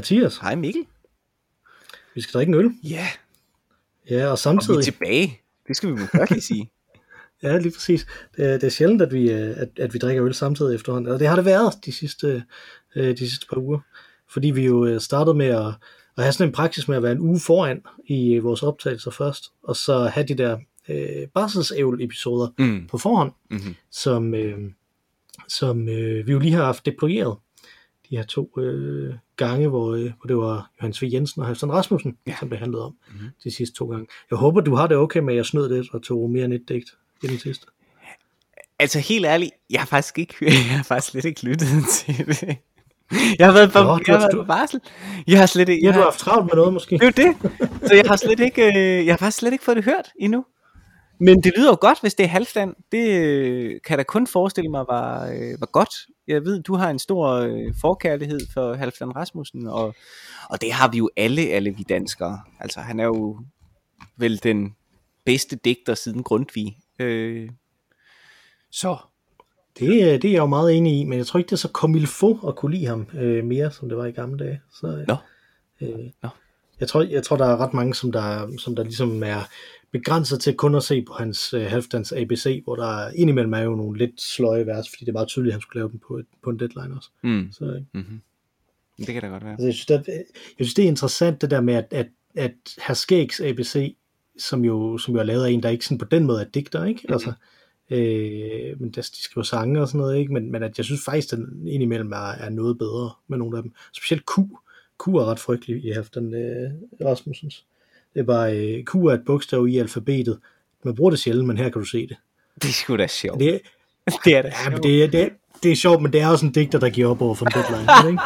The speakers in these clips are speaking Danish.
Mathias. Hej Mikkel. Vi skal drikke en øl. Ja, Ja, og og samtidig... vi er tilbage. Det skal vi jo lige sige. Ja, lige præcis. Det er, det er sjældent, at vi, øh, at, at vi drikker øl samtidig efterhånden. Og det har det været de sidste, øh, de sidste par uger. Fordi vi jo øh, startede med at, at have sådan en praksis med at være en uge foran i vores optagelser først. Og så have de der øh, barselsævl-episoder Mm. på forhånd, Mm-hmm. som, øh, som øh, vi jo lige har haft deployeret. De her to øh, gange, hvor, øh, hvor det var Johannes V. Jensen og Halvstand Rasmussen, Ja. ja. som det handlede om Mhm. mm-hmm. de sidste to gange. Jeg håber, du har det okay med, at jeg snød lidt og tog mere end et digt i den sidste. Altså helt ærligt, jeg har faktisk ikke, jeg har faktisk slet ikke lyttet til det. Jeg har været på, Nå, jeg har været på barsel. Jeg har slet ikke, Ja, jeg du har haft travlt med noget måske. det er det. Så jeg har slet ikke, øh, jeg har faktisk slet ikke fået det hørt endnu. Men det lyder jo godt, hvis det er halvstand. Det øh, kan jeg da kun forestille mig var, øh, var godt. Jeg ved, du har en stor øh, forkærlighed for Halvstand Rasmussen, og, og det har vi jo alle, alle vi danskere. Altså, han er jo vel den bedste digter siden Grundtvig. Øh, så Det, det er jeg jo meget enig i, men jeg tror ikke, det er så faut at kunne lide ham øh, mere, som det var i gamle dage. Så, øh, Nå. Øh, Nå. Jeg, tror, jeg tror, der er ret mange, som der, som der ligesom er begrænset til kun at se på hans øh, halvdans ABC, hvor der er- indimellem er jo nogle lidt sløje vers, fordi det er meget tydeligt, at han skulle lave dem på, et, på en deadline også. mm, Så, øh, mm-hmm. det kan da godt være. Altså, jeg, synes, det, er- jeg synes, det er interessant, det der med, at, at, at Herr Skægs ABC, som jo, som jo er lavet af en, der ikke sådan på den måde er digter, ikke? Mhm. Altså, øh, men der, de skriver sange og sådan noget, ikke? Men, men at jeg synes faktisk, den indimellem er, er noget bedre med nogle af dem. Specielt Q. Q er ret frygtelig i Halfdan øh, Rasmussens. Det er bare, øh, Q er et bogstav i alfabetet. Man bruger det sjældent, men her kan du se det. Det er sgu da sjovt. Det, det er da ja, men det, er- det, er- det er sjovt, men det er også en digter, der giver op over for en deadline. Ikke?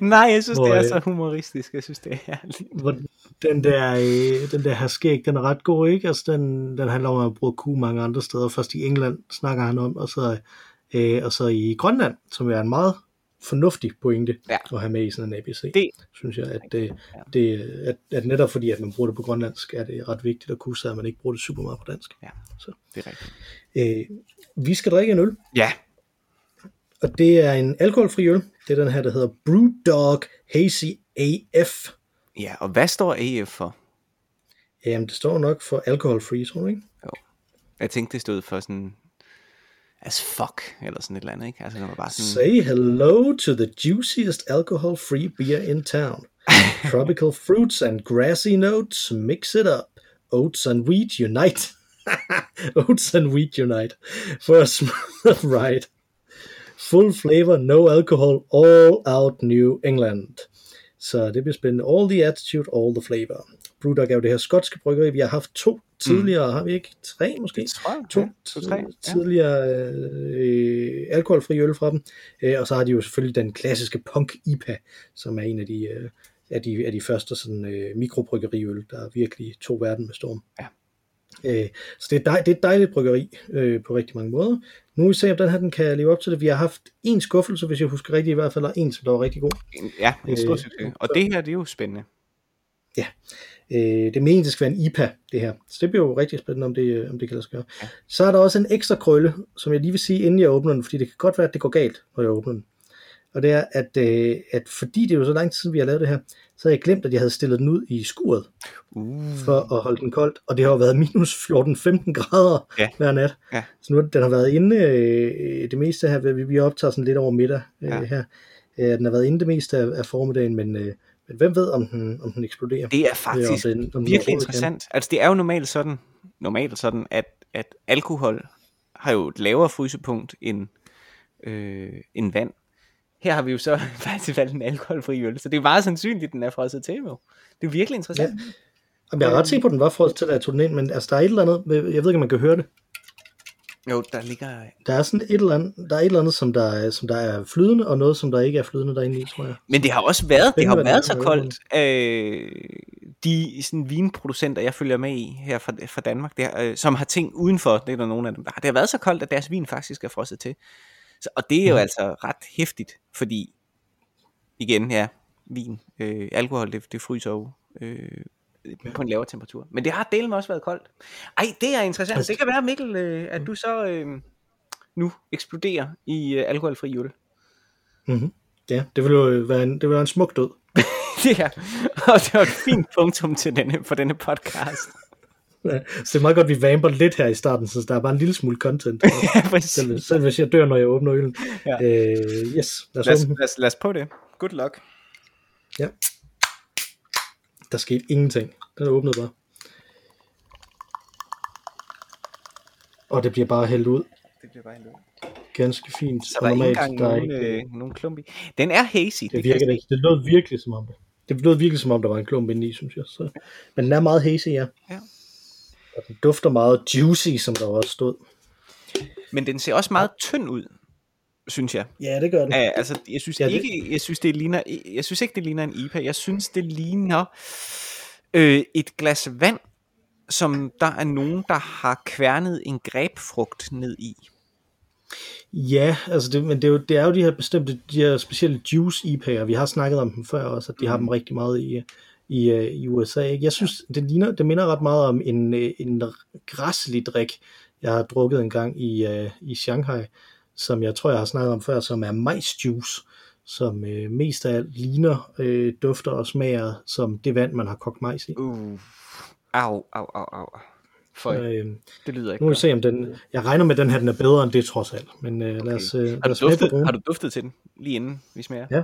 Nej, jeg synes, Hvor, det er øh, så humoristisk. Jeg synes, det er herligt. hvor den der, øh, den der her skæg, den er ret god, ikke? Altså, den, den handler om at bruge ku mange andre steder. Først i England snakker han om, og så, øh, og så i Grønland, som er en meget fornuftig pointe Ja. at have med i sådan en ABC. Det- synes jeg, at, det, det, at, at netop fordi, at man bruger det på grønlandsk, er det ret vigtigt at kunne sige, at man ikke bruger det super meget på dansk. Ja, Så. det er rigtigt. Øh, vi skal drikke en øl, Ja, og det er en alkoholfri øl. Det er den her, der hedder Brewdog Hazy AF. ja, og hvad står AF for? Jamen, det står nok for alkoholfri, tror du ikke? Jeg tænkte, det stod for sådan... As fuck, eller sådan et eller andet, ikke? Altså, det var bare sådan... Say hello to the juiciest alcohol-free beer in town. Tropical fruits and grassy notes, mix it up. Oats and wheat unite. Oats and wheat unite for a smooth ride. Full flavor, no alcohol, all out New England. Så det bliver spændende. All the attitude, all the flavor. Brewdog er jo det her skotske bryggeri. Vi har haft to tidligere, har vi ikke? Tre måske? Det tror jeg. to, ja, to tre. Ja. tidligere øh, alkoholfri øl fra dem. Øh, og så har de jo selvfølgelig den klassiske Punk IPA, som er en af de, øh, af de, af de første sådan, øh, mikrobryggeriøl, der virkelig tog verden med storm. Ja. Øh, så det er, dej, det er et dejligt bryggeri øh, på rigtig mange måder. Nu vil vi se, om den her den kan leve op til det. Vi har haft en skuffelse, hvis jeg husker rigtigt i hvert fald, og en, som der var rigtig god. Ja, en stor Øh, succes. Og det her, det er jo spændende. Øh, det meningen, det skal være en IPA, det her. Så det bliver jo rigtig spændende, om det, om det kan lade sig gøre. Ja. Så er der også en ekstra krølle, som jeg lige vil sige, inden jeg åbner den, fordi det kan godt være, at det går galt, når jeg åbner den. Og det er, at, øh, at fordi det er jo så lang tid siden, vi har lavet det her, så har jeg glemt, at jeg havde stillet den ud i skuret, Uh. for at holde den koldt. Og det har jo været minus 14-15 grader Ja. hver nat. Ja. Så nu den har været inde øh, det meste her, vi, vi optager sådan lidt over middag øh, Ja. her. Øh, den har været inde det meste af, af formiddagen, men, øh, men hvem ved, om den, om den eksploderer. Det er faktisk en- om den virkelig overhovedet kan. interessant. Altså, det er jo normalt sådan, normalt sådan at, at alkohol har jo et lavere frysepunkt end, øh, end vand. Her har vi jo så faktisk valgt en alkoholfri øl, så det er meget sandsynligt, at den er frosset til. Det er virkelig interessant. Ja. Jamen, jeg er ret sikker på, at den var frosset til, da jeg tog den ind, men altså, der er et eller andet, jeg ved ikke, om man kan høre det. Jo, der ligger... Der er sådan et eller andet, der er et eller andet, som der, er, som der er flydende, og noget, som der ikke er flydende derinde i, tror jeg. Men det har også været, det har Spændende, hvad været det så koldt. Øh, de sådan, vinproducenter, jeg følger med i her fra, fra Danmark, der, øh, som har ting udenfor, det er der nogle af dem, der har. Det har været så koldt, at deres vin faktisk er frosset til. Så, og det er jo Mhm. altså ret hæftigt, fordi igen, ja, vin, øh, alkohol, det, det fryser jo øh, på en lavere temperatur. Men det har delen også været koldt. Ej, det er interessant. Altså- Det kan være, Mikkel, øh, at du så øh, nu eksploderer i øh, alkoholfri øl. Mm-hmm. Ja, det ville jo være en, det ville være en smuk død. ja, og det var et fint punktum til denne, for denne podcast. Ja, så det er meget godt, at vi vamper lidt her i starten, så der er bare en lille smule content. ja, præcis. selv, selv hvis jeg dør, når jeg åbner øllen. Ja. Øh, yes, lad os, Lad os, lad, os, lad os prøve det. Good luck. Ja. Der skete ingenting. Den er åbnet bare. Og det bliver bare hældt ud. Det bliver bare helt ud. Ganske fint. Så der er ikke engang der er nogen, ikke, øh, nogen klump i. Den er hazy. det kan virker ikke. Det lød virkelig som om det. Det lød virkelig som om, der var en klump inde i, synes jeg. Så. Men den er meget hazy, ja. Ja. Og den dufter meget juicy, som der også stod. Men den ser også meget tynd ud, synes jeg. Ja, det gør den. Ja, altså, jeg synes Ja, det- ikke, jeg synes det ligner, jeg synes ikke det ligner en IPA. Jeg synes det ligner øh, et glas vand, som der er nogen der har kværnet en grebfrugt ned i. Ja, altså det, men det er, jo, det er jo de her bestemte, de her specielle juice IPA'er, vi har snakket om dem før også, at de har dem rigtig meget i, i, øh, i USA. Ikke? Jeg synes, det, ligner, det minder ret meget om en, øh, en græslig drik, jeg har drukket en gang i, uh, i Shanghai, som jeg tror, jeg har snakket om før, som er majsjuice, som øh, mest af alt ligner, øh, dufter og smager som det vand, man har kogt majs i. Uh. Au, au, au, au. For Øh, det lyder ikke nu må vi se, om den... Jeg regner med, at den her den er bedre end det, trods alt. Men øh, lad os, øh, lad Har os du, smage på duftet, har du duftet til den, lige inden vi smager? Ja.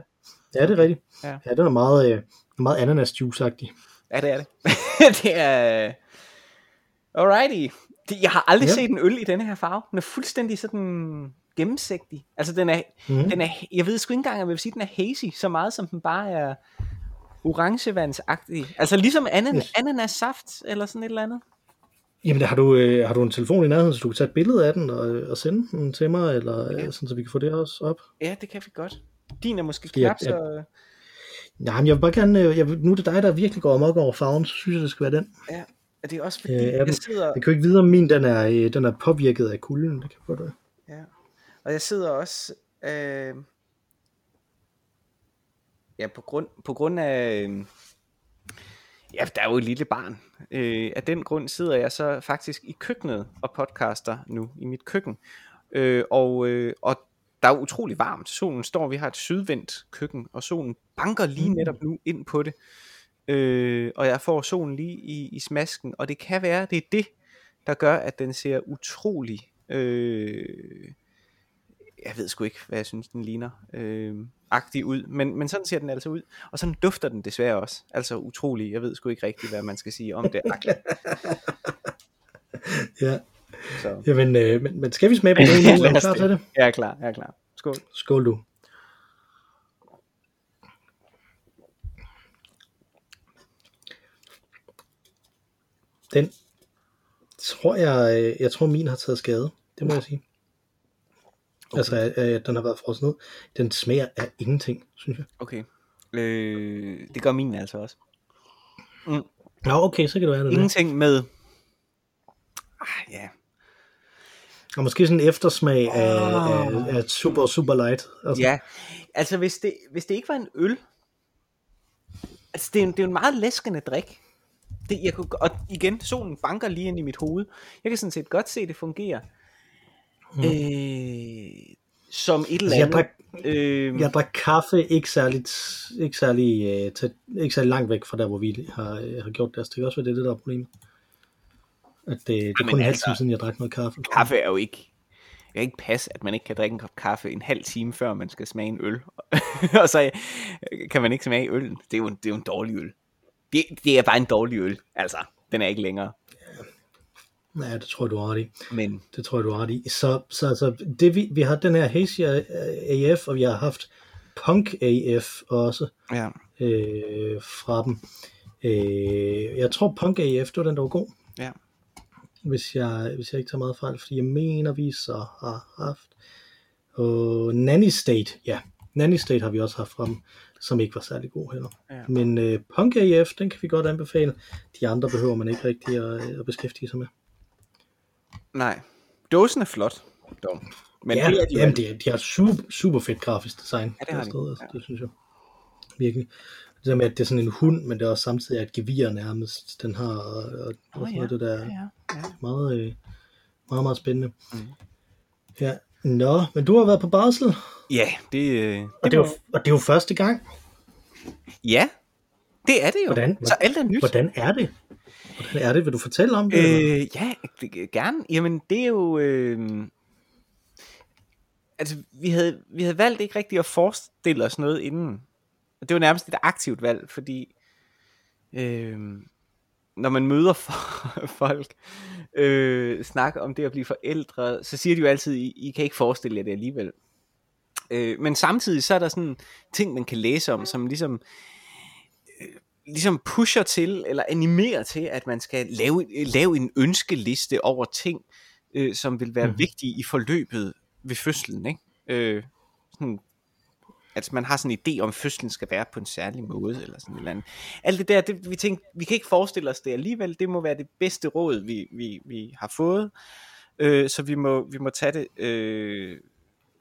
Ja, det er rigtigt. Ja. Ja, den er meget, øh, meget ananas-juice-agtig. Ja, det er det. det er... Alrighty. Det, jeg har aldrig ja. set en øl i denne her farve. Den er fuldstændig sådan gennemsigtig. Altså, den er, Mhm. den er, jeg ved sgu ikke engang, om jeg vil sige, den er hazy, så meget som den bare er orangevandsagtig. Altså ligesom anan, Yes. ananassaft, eller sådan et eller andet. Jamen, har du, øh, har du en telefon i nærheden, så du kan tage et billede af den og, og sende den til mig, eller ja. sådan, så vi kan få det også op? Ja, det kan vi godt. Din er måske jeg- knap så... Nej, men jeg vil bare gerne, øh, jeg vil, nu er det dig, der virkelig går amok over farven, så synes jeg, det skal være den. Ja, er det også fordi, Øh, øh, er jeg den- sidder... Jeg kan jo ikke vide, om min den er, øh, den er påvirket af kulden. Det kan godt være. Og jeg sidder også... Øh, ja, på grund, på grund af... Øh, ja, der er jo et lille barn. Øh, af den grund sidder jeg så faktisk i køkkenet og podcaster nu, i mit køkken. Øh, og, øh, og der er utrolig varmt. Solen står, vi har et sydvendt køkken, og solen banker lige netop nu ind på det. Øh, og jeg får solen lige i, i smasken, og det kan være, det er det, der gør, at den ser utrolig... Øh, jeg ved sgu ikke, hvad jeg synes, den ligner, øh, agtig ud, men, men sådan ser den altså ud, og sådan dufter den desværre også, altså utrolig, jeg ved sgu ikke rigtigt, hvad man skal sige om det agtigt, Ja. så Jamen, øh, men, men skal vi smage på det nu? Er klar til det? jeg er klar, jeg er klar, skål. Skål du. Den tror jeg, øh, jeg tror min har taget skade. Det må jeg sige. Okay. Altså, at, at den har været frosset ned. Den smager af ingenting, synes jeg. Okay, øh, det gør min altså også. Nå, okay, så kan det være, det. Ingenting med, ah, ja, Og måske sådan en eftersmag af, Åh. af, af super, super light. Altså, ja, altså hvis det, hvis det ikke var en øl, altså det er, det er en meget læskende drik, det, jeg kunne, og igen, solen banker lige ind i mit hoved. Jeg kan sådan set godt se, at det fungerer. Mm. Øh, som et eller Altså, jeg andet. drak, øh, jeg drak kaffe ikke særligt, ikke særlig, uh, tæt, ikke særlig langt væk fra der, hvor vi har, øh, har gjort det. Altså, det kan også være det, det der er problemet. At det, det er kun en halv altså, time siden, jeg drak noget kaffe. Kaffe er jo ikke... Det kan ikke passe, at man ikke kan drikke en kop kaffe en halv time, før man skal smage en øl. og så øh, kan man ikke smage øllen. Det er jo en, det er jo en dårlig øl. Det, det er bare en dårlig øl. Altså, den er ikke længere. Ja, det tror jeg, du har ret i. Men Det tror jeg, du har ret i. Så, så altså, det, vi, vi har den her Hazy AF, og vi har haft Punk AF også ja, øh, fra dem. Øh, jeg tror Punk AF, det var den, der var god. ja. hvis jeg, hvis jeg ikke tager meget fejl, fordi jeg mener, vi så har haft. Og Nanny State, ja, Nanny State har vi også haft frem, som ikke var særlig god heller. Ja. Men øh, Punk AF, den kan vi godt anbefale. De andre behøver man ikke rigtig at, at beskæftige sig med. Nej. Dåsen er flot, dog. Men ja, det er de jamen, det, er- de har super, super fedt grafisk design. Ja, det har de. sted, altså, Ja. det synes jeg. Virkelig. Det der med, at det er sådan en hund, men det er også samtidig et gevir nærmest, den har, og, og, Åh, sådan noget, det der ja, ja. meget, øh, meget, meget spændende. Mm. Ja, Nå, men du har været på barsel, Ja, det, øh, det, og det, jo, og det er jo første gang. Ja, det er det jo. Hvordan, Så alt er nyt. hvordan er det? Hvordan er det? Vil du fortælle om det? Øh, ja, gerne. Jamen, det er jo... Øh, altså, vi havde, vi havde valgt ikke rigtigt at forestille os noget inden. Og det var nærmest et aktivt valg, fordi... Øh, når man møder folk, øh, snakke om det at blive forældre, så siger de jo altid, I, I kan ikke forestille jer det alligevel. Øh, men samtidig så er der sådan ting, man kan læse om, som ligesom ligesom pusher til, eller animerer til, at man skal lave, lave en ønskeliste over ting, øh, som vil være mm. vigtige i forløbet ved fødslen. Ikke? Øh, sådan, at man har sådan en idé om, at fødslen skal være på en særlig måde, eller sådan et eller andet. Alt det der, det, vi tænkte, vi kan ikke forestille os det alligevel, det må være det bedste råd, vi, vi, vi har fået, øh, så vi må, vi må tage det, øh,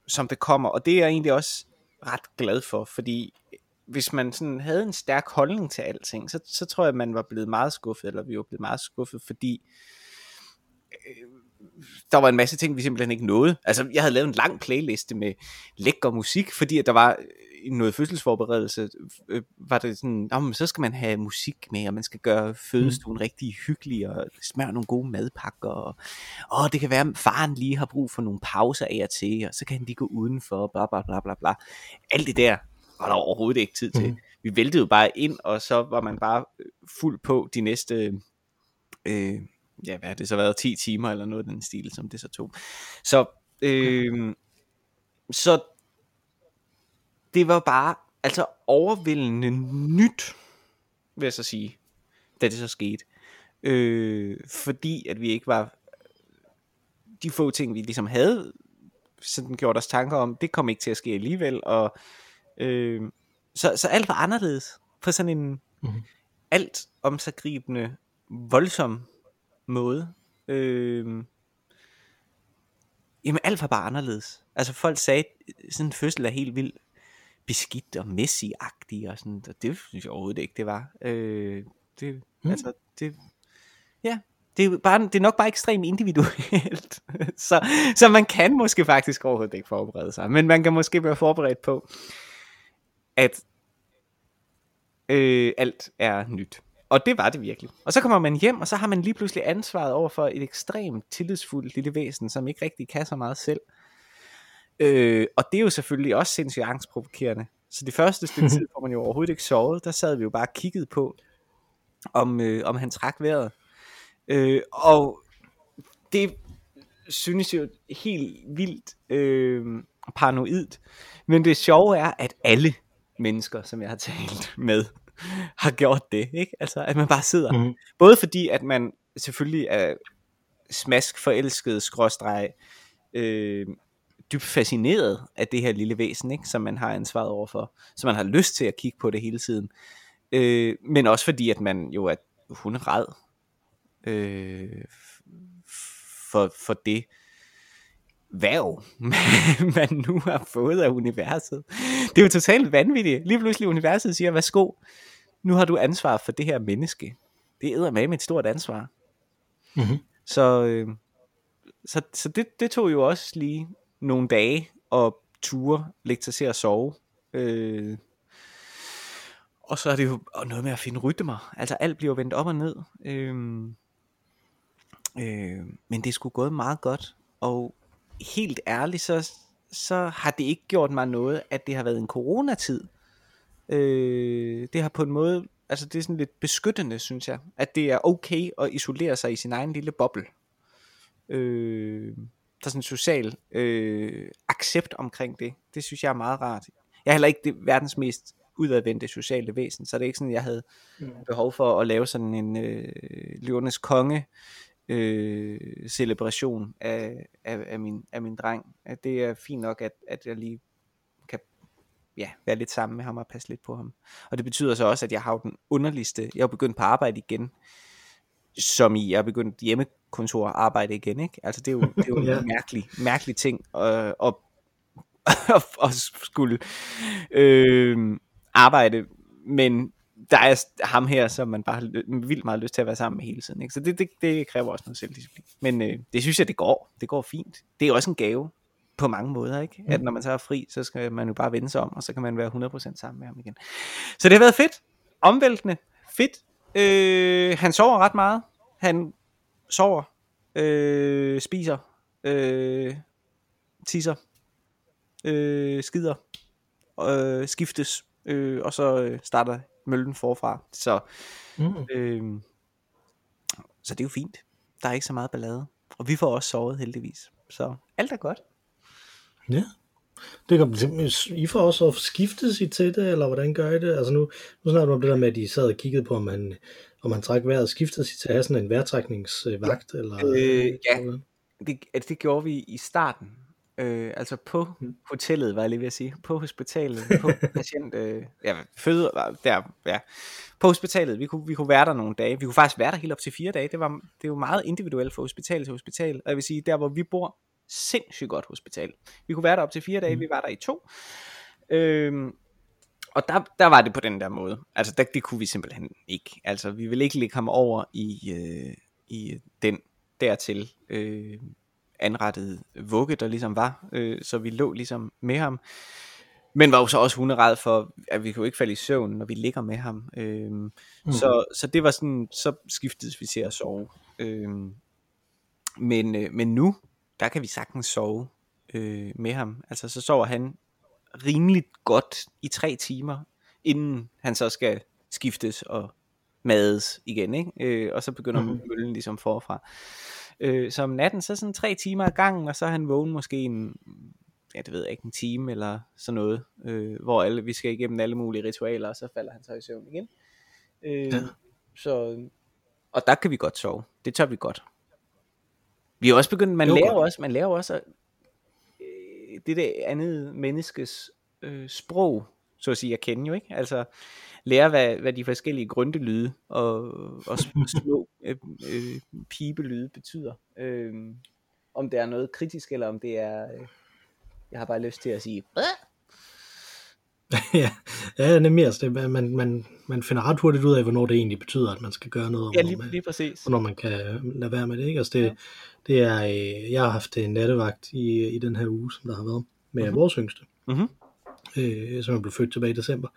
som det kommer, og det er jeg egentlig også ret glad for, fordi hvis man sådan havde en stærk holdning til alting, så, så tror jeg, at man var blevet meget skuffet, eller vi var blevet meget skuffet, fordi øh, der var en masse ting, vi simpelthen ikke nåede. Altså, jeg havde lavet en lang playliste med lækker musik, fordi at der var i noget fødselsforberedelse, øh, var det sådan, men så skal man have musik med, og man skal gøre fødestuen mm. rigtig hyggelig, og smøre nogle gode madpakker, og åh, det kan være, at faren lige har brug for nogle pauser af og til, og så kan han lige gå udenfor, bla bla bla bla bla. Alt det der var der overhovedet ikke tid til. Mm. Vi væltede jo bare ind, og så var man bare øh, fuld på de næste, øh, ja hvad har det så været, 10 timer eller noget af den stil, som det så tog. Så, øh, så det var bare altså overvældende nyt, vil jeg så sige, da det så skete. Øh, fordi at vi ikke var de få ting, vi ligesom havde sådan gjort os tanker om, det kom ikke til at ske alligevel, og øh, så, så alt var anderledes på sådan en Mhm. alt omsaggribende, voldsom måde. Øh, jamen alt var bare anderledes. Altså folk sagde, sådan en fødsel er helt vildt beskidt og Messi-agtig, og sådan, og det synes jeg overhovedet ikke, det var. Øh, det, Mm. altså, det, ja, det er, bare, det er nok bare ekstremt individuelt. så, så man kan måske faktisk overhovedet ikke forberede sig, men man kan måske være forberedt på, at øh, alt er nyt. Og det var det virkelig. Og så kommer man hjem, og så har man lige pludselig ansvaret over for et ekstremt tillidsfuldt lille væsen, som ikke rigtig kan så meget selv. Øh, og det er jo selvfølgelig også sindssygt angstprovokerende. Så det første stykke tid, hvor man jo overhovedet ikke sovet, der sad vi jo bare og kiggede på, om, øh, om han trak vejret. Øh, og det synes jo helt vildt øh, paranoidt. Men det sjove er, at alle mennesker, som jeg har talt med, har gjort det. Ikke? Altså, at man bare sidder. Mhm. Både fordi, at man selvfølgelig er smask forelsket, skråstreg, øh, dybt fascineret af det her lille væsen, ikke? som man har ansvaret overfor. Så man har lyst til at kigge på det hele tiden. Øh, men også fordi, at man jo er hunderad øh, for, for det værv, man nu har fået af universet. Det er jo totalt vanvittigt. Lige pludselig universet siger, værsgo, nu har du ansvar for det her menneske. Det er med et stort ansvar. Mhm. Så, øh, så, så det, det tog jo også lige nogle dage at ture, lægge sig til at sove. Øh, og så er det jo noget med at finde rytmer. Altså alt bliver vendt op og ned. Øh, øh, men det sgu gået meget godt. Og helt ærligt, så, så har det ikke gjort mig noget, at det har været en coronatid. Øh, det har på en måde, altså det er sådan lidt beskyttende, synes jeg, at det er okay at isolere sig i sin egen lille boble. Øh, der er sådan en social øh, accept omkring det. Det synes jeg er meget rart. Jeg er heller ikke det verdens mest udadvendte sociale væsen, så det er ikke sådan, jeg havde behov for at lave sådan en øh, løvernes konge øh, celebration af, af, af, min, af min dreng. At det er fint nok, at, at jeg lige kan ja, være lidt sammen med ham og passe lidt på ham. Og det betyder så også, at jeg har den underligste, jeg jo begyndt på arbejde igen, som i, jeg er begyndt hjemmekontor arbejde igen, ikke? Altså det er jo, det er jo Ja. en mærkelig, mærkelig ting at, at, at, at skulle øh, arbejde, men der er ham her, som man bare har vildt meget lyst til at være sammen med hele tiden. Ikke? Så det, det, det kræver også noget selvdisciplin. Men øh, det synes jeg, det går. Det går fint. Det er også en gave. på mange måder, ikke? At når man så er fri, så skal man jo bare vende sig om, og så kan man være 100% sammen med ham igen. Så det har været fedt, omvæltende, fedt. Øh, han sover ret meget. Han sover, øh, spiser, øh, tisser, øh, skider, øh, skiftes, øh, og så øh, starter møllen forfra. Så, Mm. øh, så det er jo fint. Der er ikke så meget ballade. Og vi får også sovet heldigvis. Så alt er godt. Ja. Det kan, I får også skiftes I til det, eller hvordan gør I det? Altså nu, nu snakker du om det der med, at I sad og kiggede på, om man, om man træk vejret. Skiftes I til at have sådan en vejrtrækningsvagt? Eller, Øh, ja. Det, altså, det gjorde vi i starten. Øh, altså på Mm. hotellet, var jeg lige ved at sige. På hospitalet. På patient... Øh, ja, føde, der, ja. På hospitalet. Vi kunne, vi kunne være der nogle dage. Vi kunne faktisk være der helt op til fire dage. Det, var, det er jo meget individuelt fra hospital til hospital. Og jeg vil sige, der hvor vi bor, sindssygt godt hospital. Vi kunne være der op til fire dage. Mm. Vi var der i to. Øhm, og der, der var det på den der måde. Altså, der, det kunne vi simpelthen ikke. Altså, vi ville ikke lægge ham over i, øh, i den dertil øh, anrettede vugge, der ligesom var. Øh, så vi lå ligesom med ham. Men var jo så også hunderad for, at vi kunne ikke falde i søvn, når vi ligger med ham. Øhm, mm. så, så det var sådan, så skiftedes vi til at sove. Øhm, men, øh, men nu, der kan vi sagtens sove øh, med ham. Altså, så sover han rimeligt godt i tre timer, inden han så skal skiftes og mades igen, ikke? Øh, og så begynder mm. møllen ligesom forfra. Øh, så om natten, så sådan tre timer ad gangen, og så er han vågen måske en, ja det ved jeg ikke, en time eller sådan noget, øh, hvor alle, vi skal igennem alle mulige ritualer, og så falder han så i søvn igen. Øh, Ja. Så, og der kan vi godt sove. Det tør vi godt. Vi er også begyndt, man lærer godt. også, man lærer også at, øh, det der andet menneskes øh, sprog, så at sige, at kende jo ikke. Altså lære, hvad, hvad de forskellige grundelyde og, og sm- små øh, øh, pibelyde betyder. Øh, om det er noget kritisk, eller om det er, øh, jeg har bare lyst til at sige, ja, ja, nemlig. Altså, det, man, man, man finder ret hurtigt ud af, hvornår det egentlig betyder, at man skal gøre noget, og ja lige, man, lige præcis. hvornår man kan lade være med det. Ikke? Altså, det, Ja. det er, øh, jeg har haft en nattevagt i, i den her uge, som der har været med Mhm. mm-hmm. vores yngste, Mhm. Øh, som er blevet født tilbage i december.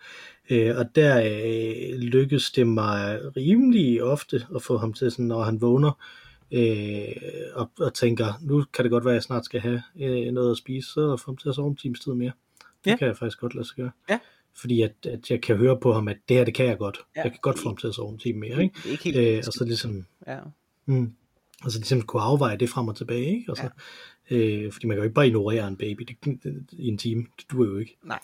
Øh, og der øh, lykkes det mig rimelig ofte at få ham til, sådan, når han vågner, øh, og, og tænker, nu kan det godt være, at jeg snart skal have øh, noget at spise, så får ham til at sove en times tid mere. Det Ja. kan jeg faktisk godt lade sig gøre. Ja. Fordi at, at jeg kan høre på ham, at det her, det kan jeg godt. Ja. Jeg kan godt få ham til at sove en time mere. Ikke? Ikke helt Øh, og så ligesom, ja. mm, og så ligesom kunne afveje det frem og tilbage. Ikke? Og så, ja. Øh, fordi man kan jo ikke bare ignorere en baby det, det, i en time. Det duer jo ikke. Nej.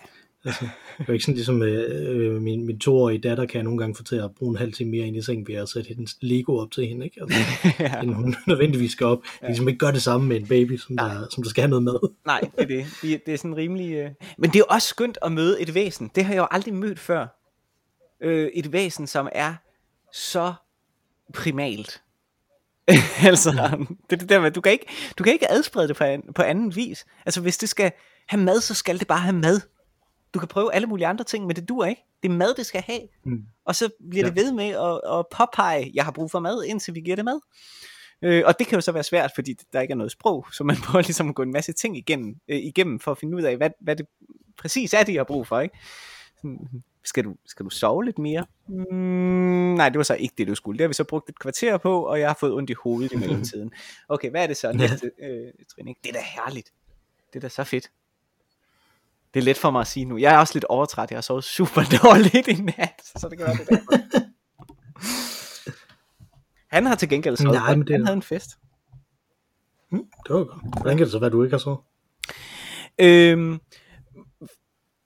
Altså, det er jo ikke sådan ligesom øh, øh, min, min toårige datter kan jeg nogle gange få til at bruge en halv time mere ind i sengen ved at sætte hendes Lego op til hende, ikke? Altså, ja. inden hun nødvendigvis skal op. Ja. Ligesom ikke gør det samme med en baby, som der, som der skal have noget med. Nej, det er det. Det, det er sådan rimelig... Øh... Men det er jo også skønt at møde et væsen. Det har jeg jo aldrig mødt før. Øh, et væsen, som er så primalt. altså, det er det der med, du kan ikke, du kan ikke adsprede det på, an, på anden vis. Altså, hvis det skal have mad, så skal det bare have mad. Du kan prøve alle mulige andre ting, men det dur ikke. Det er mad, det skal have. Mm. Og så bliver Ja. det ved med at, at påpege, jeg har brug for mad, indtil vi giver det mad. Øh, og det kan jo så være svært, fordi der ikke er noget sprog, så man prøver ligesom at gå en masse ting igennem, øh, igennem for at finde ud af, hvad, hvad det præcis er, de har brug for. Ikke? Sådan, Skal du, skal du sove lidt mere? Mm, nej, det var så ikke det, du skulle. Det har vi så brugt et kvarter på, og jeg har fået ondt i hovedet i mellemtiden. Okay, hvad er det så næste øh, trin? ikke? Det er da herligt. Det er da så fedt. Det er let for mig at sige nu. Jeg er også lidt overtræt. Jeg har sovet super dårligt i nat, så det kan være det der. Han har til gengæld sovet Nej, men det- Han havde en fest. Mm, det var godt. Hvordan kan det så være, du ikke har så? Øhm,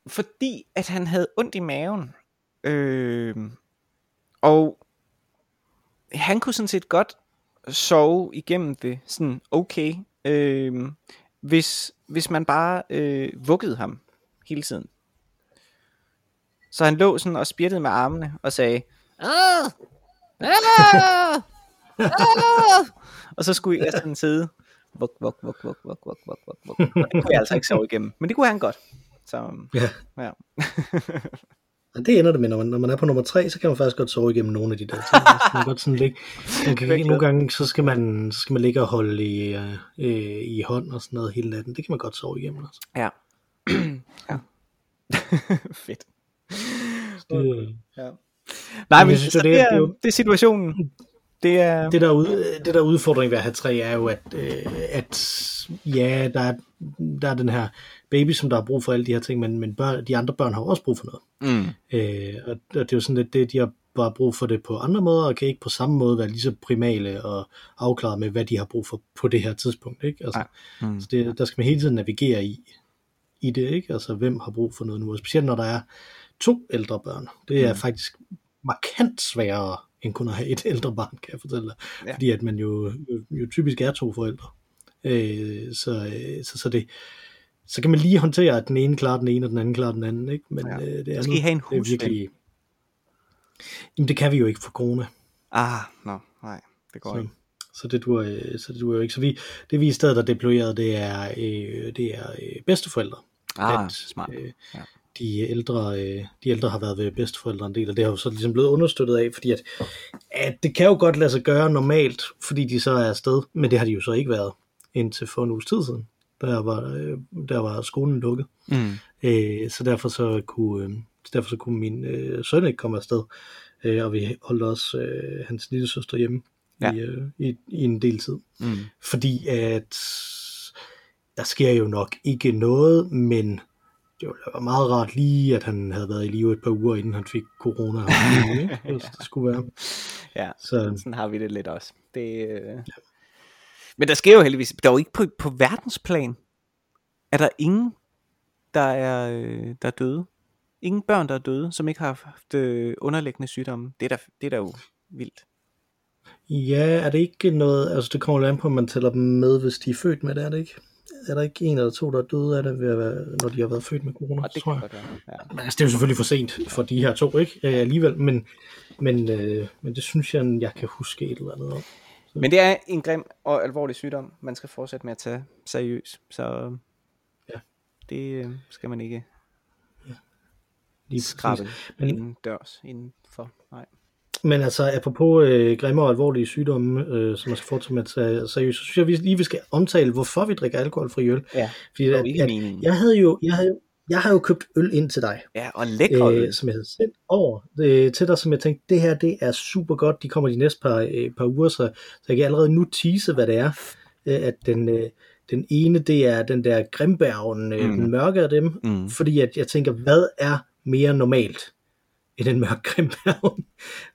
fordi at han havde ondt i maven. Øhm, og han kunne sådan set godt sove igennem det sådan okay, øhm, hvis, hvis man bare øh, vuggede ham hele tiden. Så han lå sådan og spjættede med armene og sagde, "Ah! Ah! Ah!" og så skulle jeg sådan sidde, vuk, vuk, vuk, vuk, vuk, vuk, vuk, vuk, vuk. Det kunne jeg altså ikke sove igennem, men det kunne han godt. Så Ja. ja. Og det ender det med, når man, når man er på nummer tre, så kan man faktisk godt sove igennem nogle af de der ting. Så man kan godt sådan ligge, man kan, nogle gange, så skal man, så skal man ligge og holde i, øh, i hånd og sådan noget hele natten. Det kan man godt sove igennem. Altså. Ja. ja. Fedt. Det, Ja. Nej, men jeg synes så det, det er- er, det er jo- det er situationen. Det er... det, der er ud, det der er udfordring ved at have tre, er jo, at, øh, at ja, der er, der er den her baby, som der har brug for alle de her ting, men, men børn, de andre børn har også brug for noget. Mm. Øh, og, og det er jo sådan lidt det, de har bare brug for det på andre måder, og kan ikke på samme måde være lige så primale og afklaret med, hvad de har brug for på det her tidspunkt. Ikke? Altså. Mm. så det, der skal man hele tiden navigere i, i det, ikke? Altså, hvem har brug for noget nu? Og specielt når der er to ældre børn. Det er Mm. faktisk markant sværere, end kun at have et ældre barn, kan jeg fortælle dig. Ja. Fordi at man jo, jo, jo typisk er to forældre. Øh, så, øh, så, så det så kan man lige håndtere, at den ene klarer den ene, og den anden klarer den anden. Ikke? Men Ja. øh, det Måske have en det er virkelig... Jamen, det kan vi jo ikke for corona. Ah, nå, nej, det går Så, ikke. så det duer, øh, så det duer jo ikke. Så vi, det vi i stedet har deployeret, det er, øh, det er øh, bedsteforældre. Ah, at, smart. Øh, Ja. De, ældre, øh, de ældre har været ved bedsteforældre en del, og det har jo så ligesom blevet understøttet af, fordi at, at det kan jo godt lade sig gøre normalt, fordi de så er afsted, men det har de jo så ikke været indtil for en uges tid siden. Der var, øh, der var skolen lukket. Mm. Øh, så derfor så kunne, øh, derfor så kunne min øh, søn ikke komme afsted. Øh, og vi holdt også øh, hans lille søster hjemme Ja. i, øh, i, i en del tid. Mm. Fordi at der sker jo nok ikke noget, men det var meget rart lige, at han havde været i live et par uger, inden han fik corona. Ikke? Hvis det skulle være. Ja, Så sådan har vi det lidt også. Det, øh... Men der sker jo heldigvis, der er jo ikke på, på verdensplan, er der ingen, der er, øh, der er døde. Ingen børn, der er døde, som ikke har haft øh, underliggende sygdomme. Det er, da, det er da jo vildt. ja, er det ikke noget, altså det kommer an på, om man tæller dem med, hvis de er født med det, er det ikke? Er der ikke en eller to, der er døde af det, ved at være, når de har været født med corona? Og det tror jeg. godt. Ja. Men altså, det er jo selvfølgelig for sent for de her to, ikke? Øh, alligevel, men, men, øh, men det synes jeg, jeg kan huske et eller andet om. Men det er en grim og alvorlig sygdom, man skal fortsætte med at tage seriøst. Så Ja. det øh, skal man ikke Lige præcis. skrabe Men- inden dørs indenfor. Nej. Men altså, apropos øh, grimme og alvorlige sygdomme, øh, som man skal fortsætte med at tage seriøst, så synes jeg vi lige, vi skal omtale, hvorfor vi drikker alkoholfri øl. Ja, Fordi at, at, jeg havde jo, jeg havde, jeg har jo købt øl ind til dig, Ja, og lækre øl. øh, som jeg havde sendt over øh, til dig, som jeg tænkte, det her, det er super godt, de kommer de næste par, øh, par uger, så, så jeg kan allerede nu tease, hvad det er, øh, at den, øh, den ene, det er den der Grimbergen, øh, mm. den mørke af dem, Mm. fordi at jeg tænker, hvad er mere normalt end en mørk Grimbergen?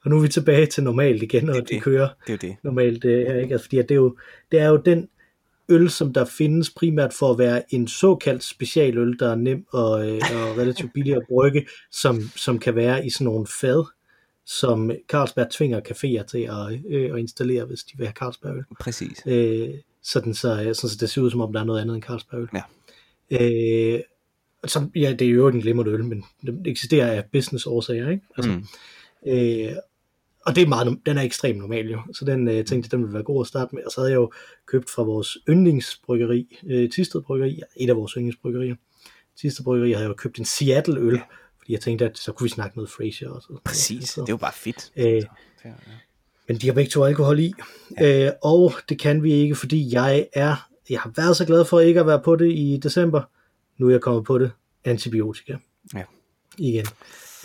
Og nu er vi tilbage til normalt igen, og Det det, kører Det det. normalt det her, ikke? Altså, fordi det, er jo, det er jo den øl, som der findes primært for at være en såkaldt specialøl, der er nem og, øh, og relativt billig at brygge, som, som kan være i sådan nogle fad, som Carlsberg tvinger caféer til at, øh, at installere, hvis de vil have Carlsberg-øl. Præcis. Øh, sådan, så, sådan så det ser ud, som om der er noget andet end Carlsberg-øl. Ja. Øh, som, ja, det er jo en glimrende øl, men det eksisterer af business-årsager, ikke? Altså, Mm. Øh, og det er meget, den er ekstremt normal jo, så den øh, tænkte den ville være god at starte med. Og så havde jeg jo købt fra vores yndlingsbryggeri, øh, Tisted Bryggeri, et af vores yndlingsbryggerier. Tisted Bryggeri havde jeg jo købt en Seattle øl, fordi jeg tænkte, at så kunne vi snakke noget Fraser også. Præcis. Så, Det jo bare fedt. øh, Ja, ja. men de har begge to alkohol i, ja. øh, og det kan vi ikke, fordi jeg er, jeg har været så glad for ikke at være på det i december. Nu er jeg kommet på det, antibiotika. Ja. Igen.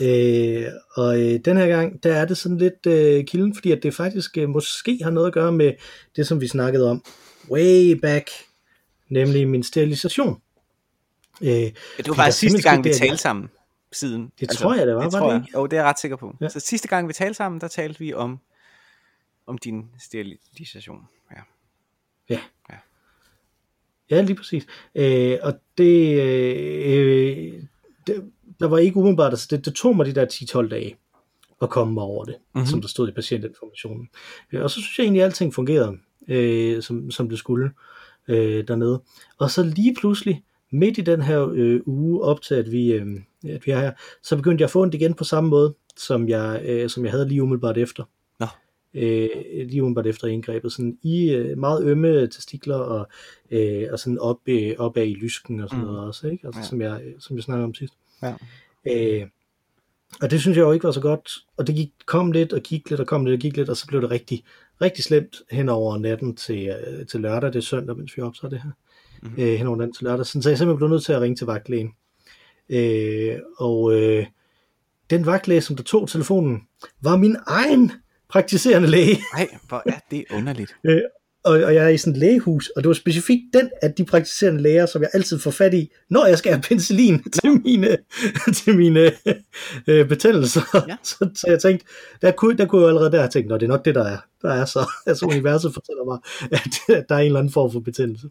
Øh, og øh, den her gang, der er det sådan lidt øh, kilden, fordi at det faktisk øh, måske har noget at gøre med det, som vi snakkede om way back, nemlig min sterilisation. Øh, Det var der sidste gang, vi talte sammen siden. Det tror jeg, det var, Det var tror det jeg. Jo, det er jeg ret sikker på. Ja. Så sidste gang, vi talte sammen, der talte vi om, om din sterilisation. Ja. Ja, lige præcis. Øh, og det, øh, det, der var ikke umiddelbart, altså det, det tog mig de der 10-12 dage at komme mig over det, Mhm. mm-hmm. som der stod i patientinformationen. Øh, og så synes jeg egentlig, at alting fungerede, øh, som, som det skulle øh, dernede. Og så lige pludselig, midt i den her øh, uge op til, at vi, øh, at vi er her, så begyndte jeg at få den igen på samme måde, som jeg, øh, som jeg havde lige umiddelbart efter. Øh, lige umiddelbart efter indgrebet. Sådan i øh, meget ømme testikler og, øh, og sådan op, øh, opad i lysken og sådan Mm. noget også, ikke? Altså, Ja. som, jeg, som jeg snakkede om sidst. Ja. Øh, Og det synes jeg jo ikke var så godt. Og det gik, kom lidt og gik lidt og kom lidt og gik lidt, og så blev det rigtig, rigtig slemt hen over natten til, øh, til lørdag. Det er søndag, mens vi optager det her. Mm-hmm. Øh, hen over natten til lørdag. Så jeg simpelthen blev nødt til at ringe til vagtlægen. Øh, og øh, den vagtlæge, som der tog telefonen, var min egen praktiserende læge. Nej, hvor er det underligt. Øh, og, og jeg er i sådan et lægehus, og det var specifikt den af de praktiserende læger, som jeg altid får fat i, når jeg skal have penicillin til mine, til mine øh, betændelser. Ja. Så, så jeg tænkte, der kunne, der kunne jeg allerede der have tænkt, det er nok det, der er. Der er så, altså universet fortæller mig, at, at der er en eller anden form for betændelse.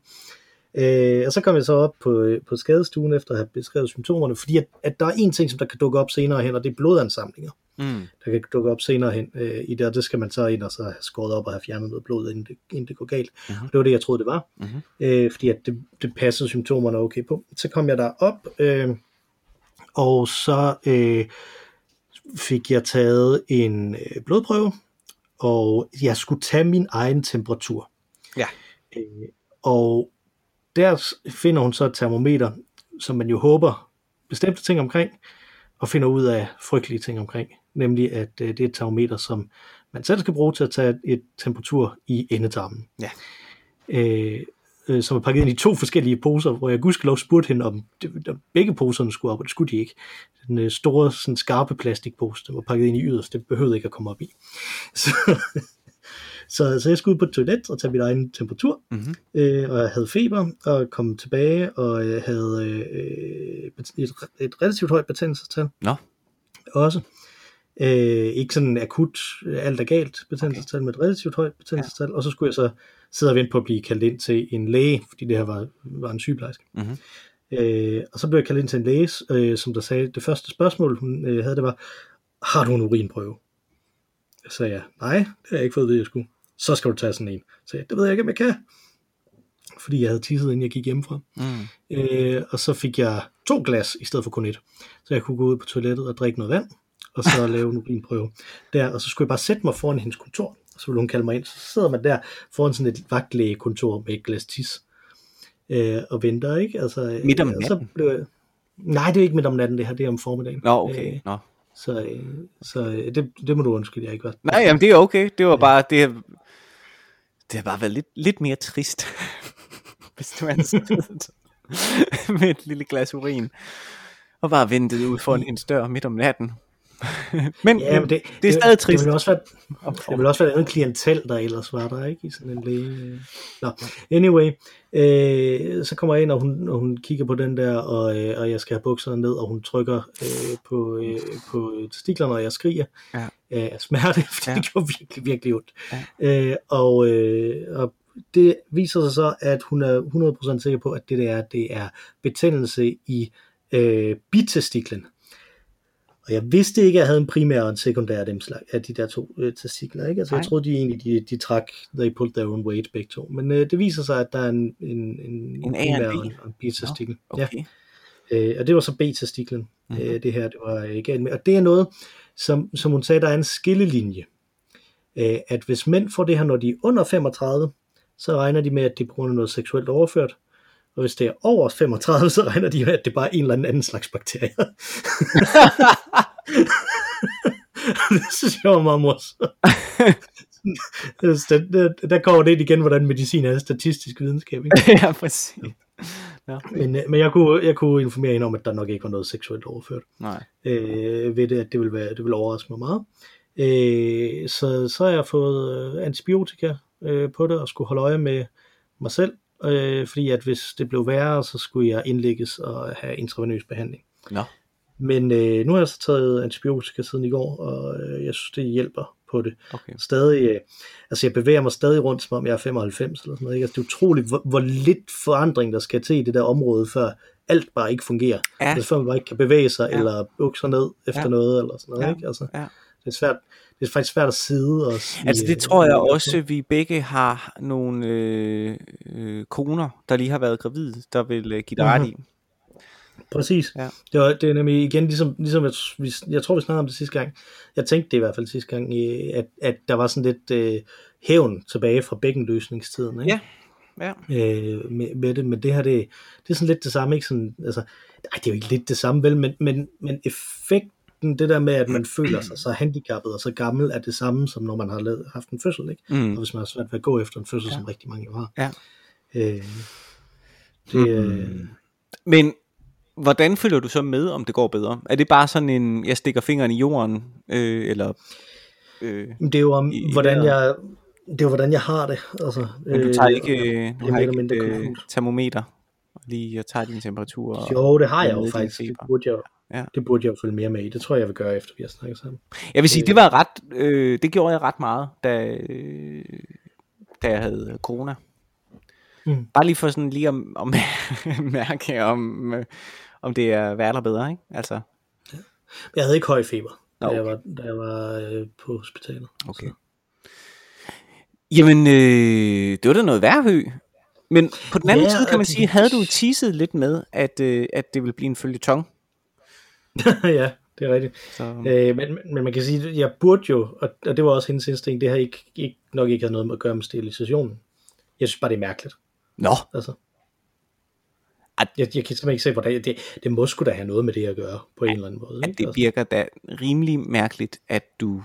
Øh, og så kom jeg så op på, på skadestuen efter at have beskrevet symptomerne, fordi at, at der er en ting, som der kan dukke op senere hen, og det er blodansamlinger. Mm. Der kan dukke op senere hen øh, i det, og det skal man så ind og så have skåret op og have fjernet noget blod, inden det, inden det går galt. Mm-hmm. Det var det, jeg troede, det var, mm-hmm. øh, fordi at det, det passede symptomerne okay på. Så kom jeg der op, øh, og så øh, fik jeg taget en øh, blodprøve, og jeg skulle tage min egen temperatur. Ja. Øh, og der finder hun så et termometer, som man jo håber bestemte ting omkring, og finder ud af frygtelige ting omkring. Nemlig, at øh, det er et termometer, som man selv skal bruge til at tage et temperatur i endetarmen. Ja. Øh, øh, som er pakket ind i to forskellige poser, hvor jeg gudskelov spurgte hende, om det, der begge poserne skulle op, og det skulle de ikke. Den øh, store, sådan skarpe plastikpose, der var pakket ind i yderst, det behøvede ikke at komme op i. Så, så, så jeg skulle ud på et toilet og tage min egen temperatur, mm-hmm. øh, og jeg havde feber, og kom tilbage, og jeg havde øh, et, et relativt højt betændelsestal. Nå. Også. Øh, ikke sådan akut, alt er galt betændelsestal, okay. men et relativt højt betændelsestal, ja. og så skulle jeg så sidde og vente på at blive kaldt ind til en læge, fordi det her var, var en sygeplejerske. Mm-hmm. Øh, og så blev jeg kaldt ind til en læge, øh, som der sagde, det første spørgsmål, hun øh, havde, det var, har du en urinprøve? Så sagde jeg, nej, det har jeg ikke fået at vide, jeg skulle så skal du tage sådan en. Så jeg, det ved jeg ikke, om jeg kan. Fordi jeg havde tisset, inden jeg gik hjemmefra. Mm. Øh, og så fik jeg to glas, i stedet for kun et. Så jeg kunne gå ud på toilettet og drikke noget vand, og så lave en urinprøve der. Og så skulle jeg bare sætte mig foran hendes kontor, og så ville hun kalde mig ind. Så sidder man der foran sådan et vagtlægekontor med et glas tis. Øh, og venter, ikke? Altså, midt om natten? Så blev jeg... Nej, det er ikke midt om natten, det her, det er om formiddagen. Nå, okay. Øh, Nå. Så, så det, det må du undskylde, jeg ikke var. Nej, jamen det er okay. Det var bare, det, det har bare været lidt, lidt mere trist, hvis du med et lille glas urin, og bare ventet ud foran en dør midt om natten. men, ja, men det, det, er stadig trist. Det vil også være, det vil også være andet klientel, der ellers var der, ikke? I sådan en læge. Nå, anyway, øh, så kommer jeg ind, og hun, og hun kigger på den der, og, øh, og jeg skal have bukserne ned, og hun trykker øh, på, øh, på testiklerne, og jeg skriger ja. af smerte, for ja. det gjorde virkelig, virkelig ondt. Ja. Øh, og, øh, og det viser sig så, at hun er 100% sikker på, at det der det er betændelse i øh, bitestiklen. Og jeg vidste ikke, at jeg havde en primær og en sekundær af, dem, af de der to øh, testikler. Ikke? Altså, jeg troede, de egentlig de, de trak, they pulled their own weight begge to. Men øh, det viser sig, at der er en, en, en, en primær og en, en B-testikel. No, okay. ja. øh, og det var så B-testiklen, mm-hmm. øh, det her, det var ikke galt med. Og det er noget, som, som hun sagde, der er en skillelinje. Øh, at hvis mænd får det her, når de er under 35, så regner de med, at er på grund af noget seksuelt overført. Og hvis det er over 35, så regner de med, at det bare er en eller anden slags bakterie. det synes jeg var meget morsomt. der, der, der kommer det igen, hvordan medicin er statistisk videnskab. Ikke? ja, præcis. Ja. Men, men jeg, kunne, jeg kunne informere hende om, at der nok ikke var noget seksuelt overført. Nej. Øh, ved det, at det ville, være, det ville overraske mig meget. Øh, så, så har jeg fået øh, antibiotika øh, på det, og skulle holde øje med mig selv, øh, fordi at hvis det blev værre, så skulle jeg indlægges og have intravenøs behandling. Nå. Men øh, nu har jeg så taget antibiotika siden i går, og øh, jeg synes, det hjælper på det. Okay. Stadig, øh, altså jeg bevæger mig stadig rundt, som om jeg er 95 eller sådan noget. Ikke? Altså, det er utroligt, hvor, hvor lidt forandring der skal til i det der område, før alt bare ikke fungerer. Ja. Altså før man bare ikke kan bevæge sig, ja. eller bukke sig ned efter ja. noget, eller sådan noget. Ja. Ikke? Altså, ja. Det er svært, det er faktisk svært at sidde og Altså det tror jeg også, vi begge har nogle øh, øh, koner, der lige har været gravide, der vil øh, give dig ret i. Præcis. Ja. Det, var, det er nemlig igen, ligesom, ligesom jeg, vi, jeg tror, vi snakkede om det sidste gang. Jeg tænkte det i hvert fald sidste gang, at, at der var sådan lidt øh, hævn tilbage fra bækkenløsningstiden. Ikke? Ja. ja. Øh, med, med det, men det her, det, det er sådan lidt det samme, ikke? Sådan, altså, nej, det er jo ikke lidt det samme, vel, men, men, men effekt den, det der med, at man føler sig så handicappet og så gammel, er det samme, som når man har lavet, haft en fødsel, ikke? Mm. Og hvis man har svært ved at gå efter en fødsel, Ja. som rigtig mange jo har. Ja. Øh, det, øh, Mm. Men hvordan følger du så med, om det går bedre? Er det bare sådan en, jeg stikker fingeren i jorden, øh, eller... Øh, Men det er jo om, I- hvordan jeg, det er jo, hvordan jeg har det. Altså, men du tager ikke, og- øh, det du har ikke et øh, termometer, lige og tager din temperatur? Jo, det har jeg jo faktisk. Det burde jeg, Ja. ja. det burde jeg jo følge mere med i. Det tror jeg, jeg vil gøre, efter vi har snakket sammen. Jeg vil sige, Øh. det var ret, øh, det gjorde jeg ret meget, da, øh, da jeg havde corona. Mm. Bare lige for sådan lige at, at mærke, om, øh, om det er værre eller bedre, ikke? Altså, Jeg havde ikke høj feber, Nå, da jeg okay. var, da jeg var øh, på hospitalet. okay. Jamen, øh, det var da noget værre hø. Men på den anden Ja, side kan man sige, havde du teaset lidt med, at, øh, at det ville blive en følgetong. ja, det er rigtigt. Så, Øh, men, men man kan sige, at jeg burde jo, og, og det var også hendes instinkt, det har ikke, ikke, nok ikke havde noget med at gøre med sterilisationen. Jeg synes bare, det er mærkeligt. Nå, Altså. At- Jeg, jeg kan simpelthen ikke se, hvordan det, det må sgu da have noget med det at gøre, på en eller anden måde. at ikke? det Altså. virker da rimelig mærkeligt, at du...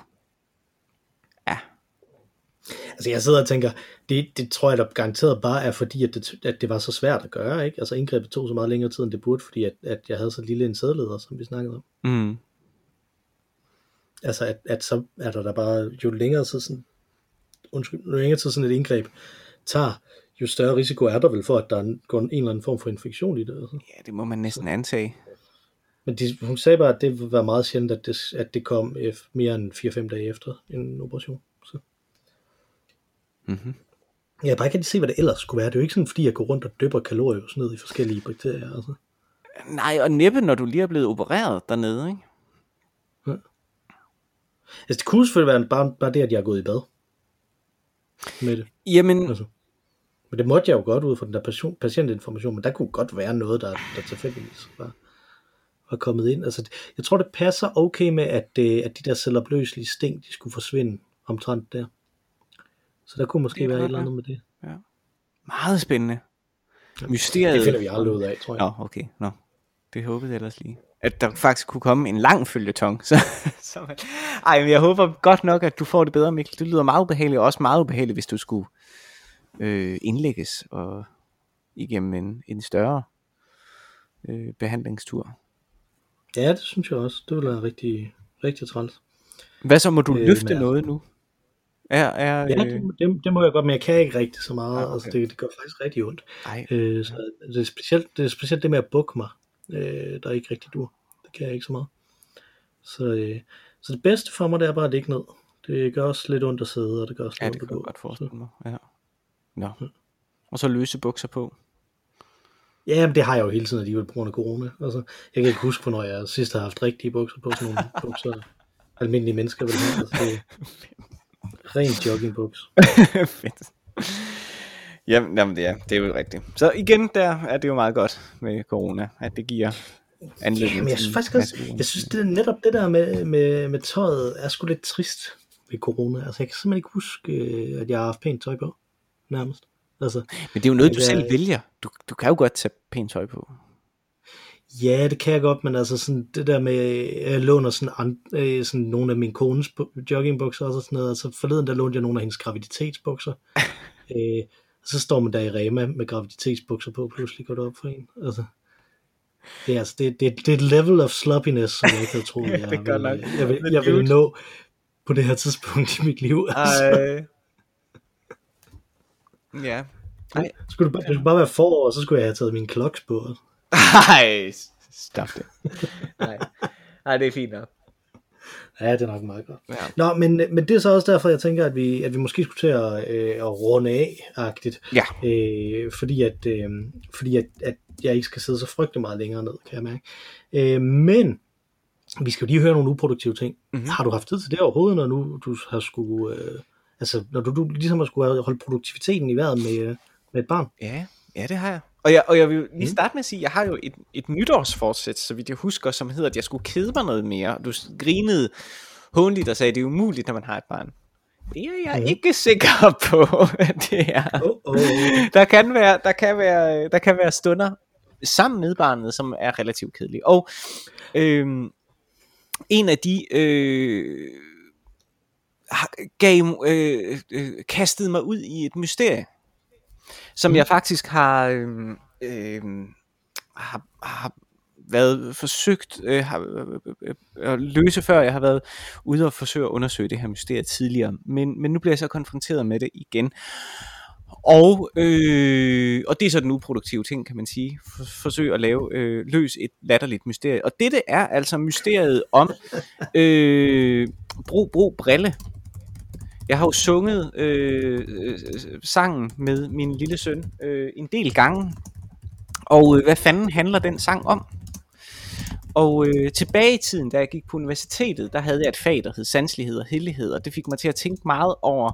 Altså jeg sidder og tænker, det, det tror jeg da garanteret bare er fordi, at det, at det var så svært at gøre. Ikke? Altså indgrebet tog så meget længere tid, end det burde, fordi at, at jeg havde så lille en sædleder, som vi snakkede om. mm, Altså at, at så er der da bare, jo længere tid sådan, undskyld, jo længere tid sådan et indgreb tager, jo større risiko er der vel for, at der går en eller anden form for infektion i det. Altså. ja, det må man næsten antage. Men de, hun sagde bare, at det var meget sjældent, at det, at det kom ef- mere end 4-5 dage efter en operation. Mm-hmm. Jeg kan bare ikke rigtig se, hvad det ellers skulle være. Det er jo ikke sådan, fordi jeg går rundt og dypper kalorier ned i forskellige bakterier. Altså. Nej, og næppe, når du lige er blevet opereret dernede, ikke? altså, det kunne selvfølgelig være bare, bare det, at jeg er gået i bad med det. Jamen, Altså. Men det måtte jeg jo godt ud fra den der patient, patientinformation, men der kunne godt være noget, der, der tilfældigvis var, var kommet ind. Altså, jeg tror, det passer okay med, at, øh, at de der cellopløselige sting, de skulle forsvinde omtrent der. Så der kunne måske Det være et eller andet med det. meget spændende. Mysteriet. Det finder vi aldrig ud af, tror jeg. Nå, okay, nå. Det håbede jeg ellers lige. At der faktisk kunne komme en lang følgetong. Så, så, ej, men jeg håber godt nok, at du får det bedre, Mikkel. Det lyder meget ubehageligt, og også meget ubehageligt, hvis du skulle øh, indlægges og igennem en, en større øh, behandlingstur. Ja, det synes jeg også. Det ville være rigtig, rigtig træls. Hvad så, må du Øh, løfte men- noget nu? Er, er, Ja, øh, det, det, det, må jeg godt, men jeg kan ikke rigtig så meget. Ah, Ja, okay. okay. altså, det, det gør faktisk rigtig ondt. ej, Øh, så det er, specielt, det er specielt det med at bukke mig, øh, der er ikke rigtig dur. Det kan jeg ikke så meget. Så, øh, så det bedste for mig, det er bare at ligge ned. Det gør også lidt ondt at sidde, og det gør også ja, lidt det ondt kan at jeg gå. godt forestille mig. Ja. Nå. Og så løse bukser på. Ja, men det har jeg jo hele tiden alligevel på grund af corona. Altså, jeg kan ikke huske, hvornår jeg sidst har haft rigtige bukser på, sådan nogle bukser, almindelige mennesker vil have. Altså, det rent joggingbuks. Fedt. Jamen, jamen det, er, det er jo rigtigt. Så igen, der er det jo meget godt med corona, at det giver anledning Men jeg synes faktisk også, jeg synes det er netop det der med, med, med tøjet er sgu lidt trist ved corona. Altså jeg kan simpelthen ikke huske, øh, at jeg har haft pænt tøj på, nærmest. Altså, Men det er jo noget, du er- selv vælger. Du, du kan jo godt tage pænt tøj på. Ja, det kan jeg godt, men altså sådan det der med, jeg låner sådan, an, øh, sådan nogle af min kones bu- joggingbukser og sådan noget. Altså forleden der lånte jeg nogle af hendes graviditetsbukser. øh, og så står man der i Rema med graviditetsbukser på, pludselig går det op for en. Altså, det er, altså, det, det, det er et level of sloppiness, som jeg ikke havde troet, jeg, det godt ville, nok. jeg, vil, jeg ville nå på det her tidspunkt i mit liv. Altså. Ej. Ja. Ej. Skulle det, bare, det skulle bare være forår, og så skulle jeg have taget mine kloks på. Ej, stop det. Nej. Ej, det er fint nok. Ja, det er nok meget godt. Ja. Nå, men, men det er så også derfor, jeg tænker, at vi, at vi måske skulle til at, øh, at runde af-agtigt. Ja. Øh, fordi at, øh, fordi at, at jeg ikke skal sidde så frygtelig meget længere ned, kan jeg mærke. Øh, men vi skal jo lige høre nogle uproduktive ting. Mhm. Mm-hmm. Har du haft tid til det overhovedet, når nu du har skulle... Øh, altså, når du, du ligesom har skulle holde produktiviteten i vejret med, øh, med et barn? Ja, ja, det har jeg. Og jeg, og jeg vil lige starte med at sige, at jeg har jo et, et nytårsforsæt, så vidt jeg husker, som hedder, at jeg skulle kede mig noget mere. Du grinede håndligt og sagde, at det er umuligt, når man har et barn. Det er jeg Mhm. ikke sikker på, at det er. Oh, oh. Der kan være, der kan være, der kan være stunder sammen med barnet, som er relativt kedelige. Og øhm, en af de øh, gav, øh, øh, kastede mig ud i et mysterie, som mm. jeg faktisk har, øh, øh, har, har været forsøgt øh, har, øh, øh, at løse før. Jeg har været ude og forsøge at undersøge det her mysterie tidligere, men, men nu bliver jeg så konfronteret med det igen. Og, øh, og det er så den uproduktive ting, kan man sige. For, forsøg at lave øh, løs et latterligt mysterie. Og dette er altså mysteriet om øh, Bro Bro Brille. Jeg har jo sunget øh, øh, sangen med min lille søn øh, en del gange. Og øh, hvad fanden handler den sang om? Og øh, tilbage i tiden, da jeg gik på universitetet, der havde jeg et fag, der hed sanslighed og hellighed, og det fik mig til at tænke meget over,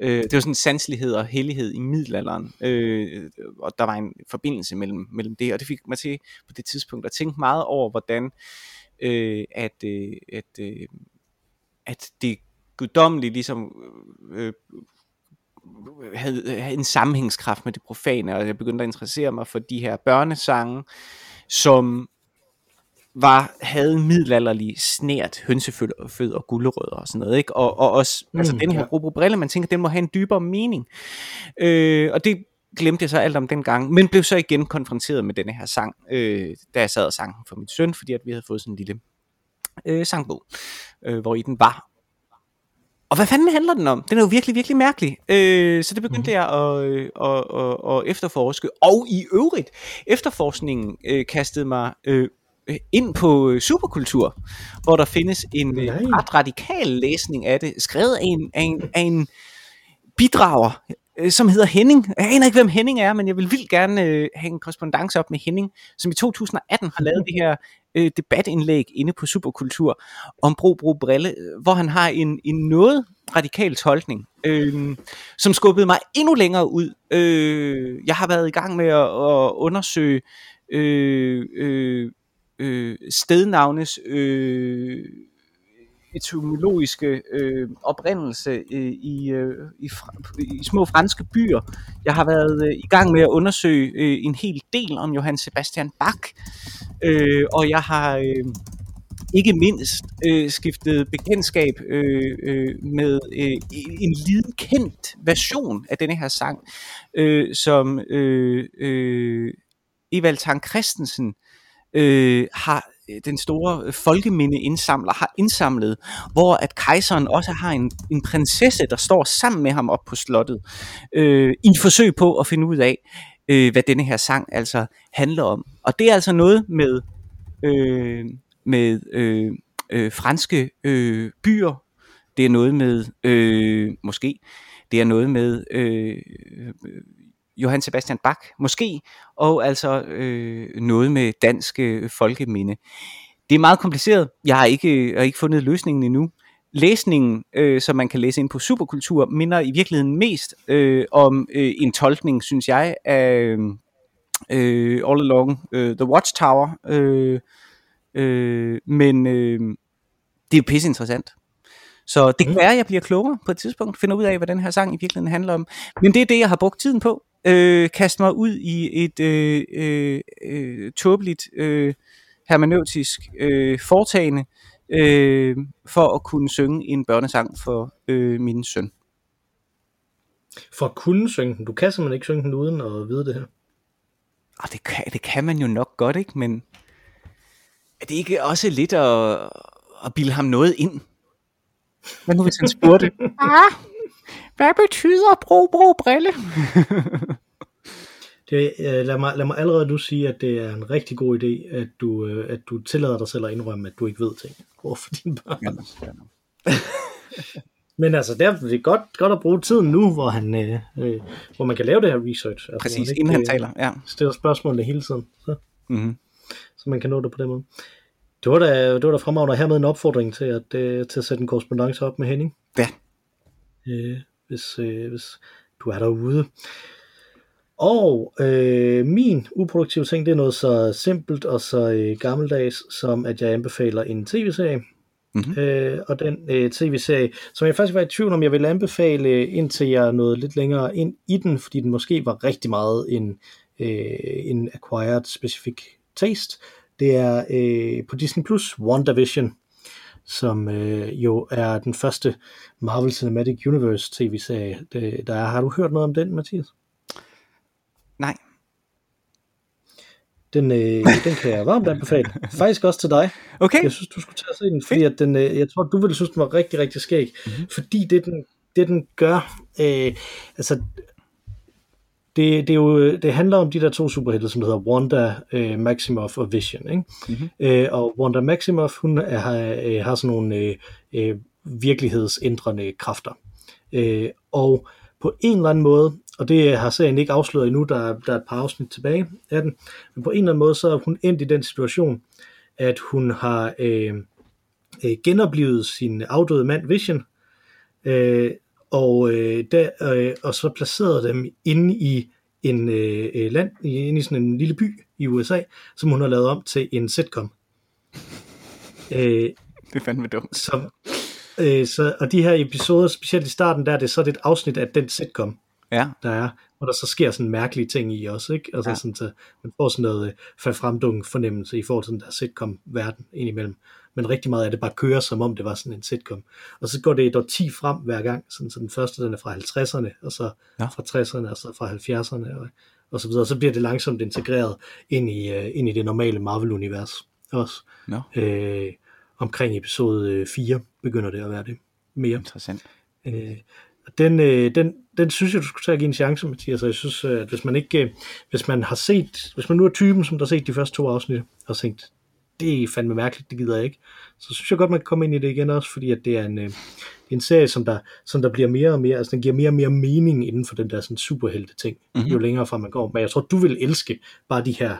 øh, det var sådan sanslighed og hellighed i middelalderen, øh, og der var en forbindelse mellem, mellem det, og det fik mig til på det tidspunkt at tænke meget over, hvordan øh, at, øh, at, øh, at det guddommelige ligesom øh, havde, havde en sammenhængskraft med det profane, og jeg begyndte at interessere mig for de her børnesange, som var, havde middelalderlig snært hønsefød og gulerødder og sådan noget, ikke? Og, og også, mm, altså den her ja. brille, man tænker, den må have en dybere mening. Øh, og det glemte jeg så alt om den gang, men blev så igen konfronteret med denne her sang, øh, da jeg sad og sang for min søn, fordi at vi havde fået sådan en lille øh, sangbog, øh, hvor i den var. Og hvad fanden handler den om? Den er jo virkelig, virkelig mærkelig. Øh, så det begyndte mm. jeg at, øh, at, at, at efterforske. Og i øvrigt, efterforskningen øh, kastede mig øh, Øh, ind på øh, superkultur, hvor der findes en øh, Nej. ret radikal læsning af det, skrevet af en, af en, af en bidrager, som hedder Henning. Jeg aner ikke, hvem Henning er, men jeg vil vildt gerne øh, have en korrespondence op med Henning, som i 2018 har lavet det her øh, debatindlæg inde på Superkultur om Bro Bro Brille, øh, hvor han har en, en noget radikal tolkning, øh, som skubbede mig endnu længere ud. Øh, jeg har været i gang med at, at undersøge øh, øh, øh, stednavnes øh, etymologiske øh, oprindelse øh, i, øh, i, i små franske byer. Jeg har været øh, i gang med at undersøge øh, en hel del om Johann Sebastian Bach, øh, og jeg har øh, ikke mindst øh, skiftet bekendtskab øh, øh, med øh, en lille kendt version af denne her sang, øh, som øh, øh, Evald Tang Christensen øh, har Øh, den store øh, folkeminde indsamler har indsamlet, hvor at kejseren også har en, en prinsesse, der står sammen med ham op på slottet, øh, i et forsøg på at finde ud af, øh, hvad denne her sang altså handler om. Og det er altså noget med, øh, med øh, øh, franske øh, byer, det er noget med, øh, måske, det er noget med øh, øh Johann Sebastian Bach, måske, og altså øh, noget med dansk øh, folkeminde. Det er meget kompliceret. Jeg har ikke, jeg har ikke fundet løsningen endnu. Læsningen, øh, som man kan læse ind på Superkultur, minder i virkeligheden mest øh, om øh, en tolkning, synes jeg, af øh, All Along øh, The Watchtower. Øh, øh, men øh, det er jo pisse interessant. Så det kan mm. være, at jeg bliver klogere på et tidspunkt, finder ud af, hvad den her sang i virkeligheden handler om. Men det er det, jeg har brugt tiden på øh, kaste mig ud i et øh, øh, øh, tåbeligt øh, hermeneutisk øh, foretagende øh, for at kunne synge en børnesang for øh, min søn. For at kunne synge den? Du kan simpelthen ikke synge den uden at vide det her. Og det kan, det kan man jo nok godt, ikke? Men er det ikke også lidt at, at bilde ham noget ind? Hvad nu hvis han spurgte? ah, hvad betyder bro, bro, brille? det, øh, lad, mig, lad mig allerede nu sige, at det er en rigtig god idé, at du, øh, at du tillader dig selv at indrømme, at du ikke ved ting over for dine børn. Ja, ja. Men altså, det er godt, godt at bruge tiden nu, hvor, han, øh, øh, hvor man kan lave det her research. Altså, Præcis, ikke, inden han taler. Ja. Stiller spørgsmål hele tiden. Så. Mm-hmm. så man kan nå det på den måde. Det var da, det var da fremragende her med en opfordring til at, øh, til at sætte en korrespondence op med Henning. Ja. Øh, hvis, øh, hvis du er derude. Og øh, min uproduktive ting, det er noget så simpelt og så øh, gammeldags, som at jeg anbefaler en tv-serie. Mm-hmm. Øh, og den øh, tv-serie, som jeg faktisk var i tvivl om, jeg vil anbefale, indtil jeg nåede lidt længere ind i den, fordi den måske var rigtig meget en, øh, en acquired specific taste. Det er øh, på Disney Plus WandaVision. Som øh, jo er den første Marvel Cinematic Universe tv-serie, det- der er. Har du hørt noget om den, Mathias? Nej. Den, øh, den kan jeg varmt anbefale. Faktisk også til dig. Okay. Jeg synes, du skulle tage og se den, fordi at den, øh, jeg tror, du ville synes, den var rigtig, rigtig skæg. Mm-hmm. Fordi det, den, det, den gør, øh, altså, det, det, er jo, det handler om de der to superhelte, som hedder Wanda øh, Maximoff og Vision. Ikke? Mm-hmm. Øh, og Wanda Maximoff, hun er, har, øh, har sådan nogle øh, øh, virkelighedsændrende kræfter. Øh, og på en eller anden måde, og det har serien ikke afsløret endnu, der, er- der er et par afsnit tilbage af den, men på en eller anden måde, så er hun endt i den situation, at hun har øh, øh, genoplevet sin afdøde mand Vision, øh, og, øh, der, øh, og så placeret dem inde i en øh, øh, land, i- inde i sådan en lille by i USA, som hun har lavet om til en sitcom. Øh, Det er fandme dumt. som, øh, så, og de her episoder, specielt i starten, der er det så et afsnit af den sitcom, Ja. der er, hvor der så sker sådan mærkelige ting i også, ikke? Altså ja. sådan, så man får sådan noget øh, fremdungen fornemmelse i forhold til den der sitcom-verden indimellem. Men rigtig meget af det bare kører, som om det var sådan en sitcom. Og så går det et år 10 frem hver gang, sådan, så den første den er fra 50'erne, og så Ja. fra 60'erne, og så fra 70'erne, og, og så videre. Så bliver det langsomt integreret ind i, øh, ind i det normale Marvel-univers også. Nå, Øh, omkring episode øh, 4 begynder det at være det mere. interessant. Øh, den, øh, den, den synes jeg, du skulle tage og give en chance, Mathias. Jeg synes, øh, at hvis man ikke, øh, hvis man har set, hvis man nu er typen, som der har set de første to afsnit, og tænkt, det er fandme mærkeligt, det gider jeg ikke, så synes jeg godt, man kan komme ind i det igen også, fordi at det er en, øh, en serie, som der, som der bliver mere og mere, altså den giver mere og mere mening inden for den der sådan superhelte ting, Mhm. mm-hmm. jo længere fra man går. Men jeg tror, du vil elske bare de her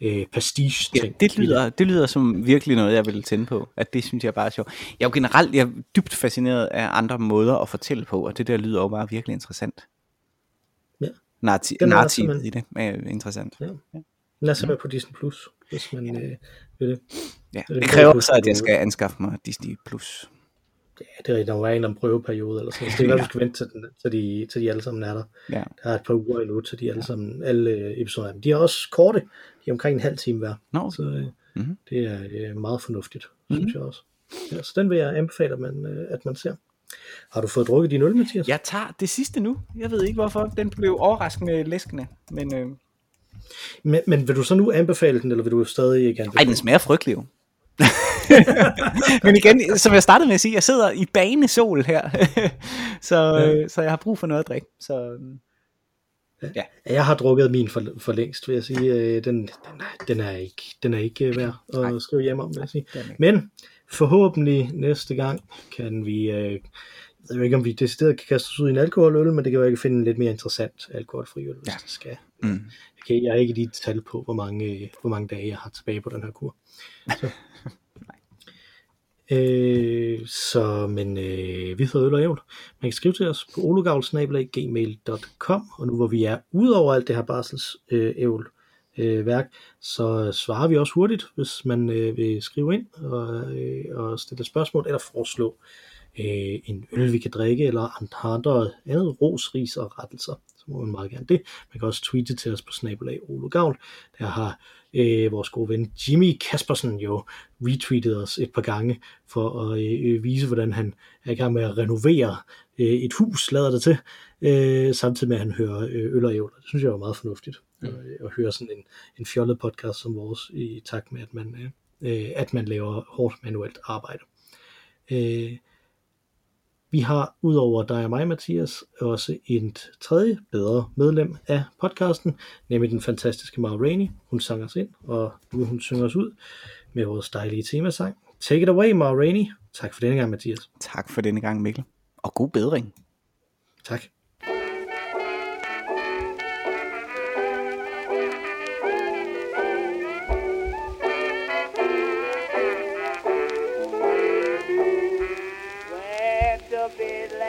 øh, pastiche Ja, ting. det lyder, det lyder som virkelig noget, jeg vil tænde på. At det synes jeg bare er sjovt. Jeg er jo generelt jeg er dybt fascineret af andre måder at fortælle på, og det der lyder jo bare virkelig interessant. Ja. Narrativet i det er interessant. Ja. Lad os være på Disney Plus, hvis man øh, vil det. Ja. det kræver jeg så, at jeg skal anskaffe mig Disney+. Plus. Ja, det er rigtigt. Der var en prøveperiode eller sådan noget. Så det er godt, vi skal vente til, den, til, de, til de alle sammen er der. Ja. Der er et par uger endnu til de alle sammen, alle øh, episoder. Men de er også korte. De er omkring en halv time hver. Nå, Så øh, Mhm. det er øh, meget fornuftigt, synes jeg også. Ja, så den vil jeg anbefale, at man, øh, at man ser. Har du fået drukket din øl, Mathias? jeg tager det sidste nu. Jeg ved ikke hvorfor. Den blev overraskende læskende. Men øh, Men, men vil du så nu anbefale den, eller vil du stadig ikke anbefale den smager frygtelig jo. Men igen, som jeg startede med at sige, jeg sidder i banesol her, så, ja. så jeg har brug for noget at drikke. Så Ja, Jeg har drukket min for, for længst, vil jeg sige. Øh, Den, den, er- den, er ikke, den er ikke værd Nej. at skrive hjem om, vil jeg sige. den. Men forhåbentlig næste gang kan vi, øh, jeg ved ikke om vi decideret kan kaste os ud i en alkoholøl, men det kan være, at kan finde en lidt mere interessant alkoholfri øl, hvis Ja. det skal. Mm. Jeg, kan, jeg har ikke lige tal på, hvor mange, øh, hvor mange dage jeg har tilbage på den her kur. Så, øh, så men øh, vi hedder Øl og Ævl. Man kan skrive til os på ologavl.gmail.com, og nu hvor vi er ude over alt det her barsels øh, ævl, øh, værk, så svarer vi også hurtigt, hvis man øh, vil skrive ind og, øh, og stille spørgsmål eller foreslå øh, en øl, vi kan drikke, eller andre, andre andet ros, ris og rettelser. Så må man meget gerne det. Man kan også tweete til os på snabelag Olo Gavl. Der har øh, vores gode ven Jimmy Kaspersen jo retweetet os et par gange for at øh, vise, hvordan han er i gang med at renovere øh, et hus, lader det til, øh, samtidig med at han hører øh, øl og ævler. Det synes jeg var meget fornuftigt mm. at, at høre sådan en, en fjollet podcast som vores, i takt med, at man, øh, øh, at man laver hårdt manuelt arbejde. Øh, vi har udover dig og mig, Mathias, også et tredje bedre medlem af podcasten, nemlig den fantastiske Mara Rainey. Hun sang os ind, og nu hun synger os ud med vores dejlige temasang. Take it away, Mara Rainey. Tak for denne gang, Mathias. tak for denne gang, Mikkel. Og god bedring. Tak.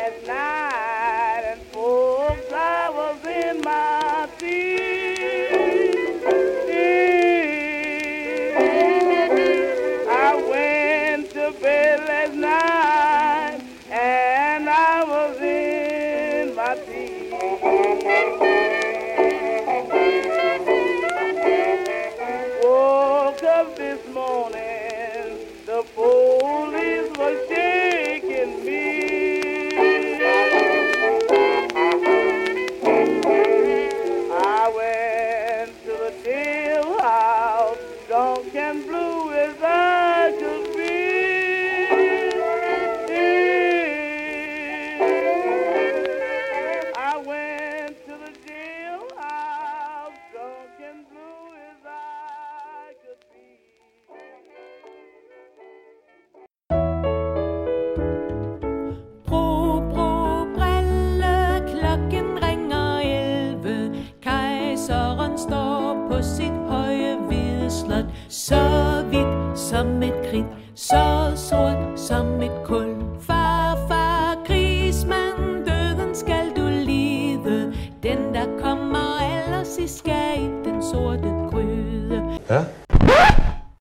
Last night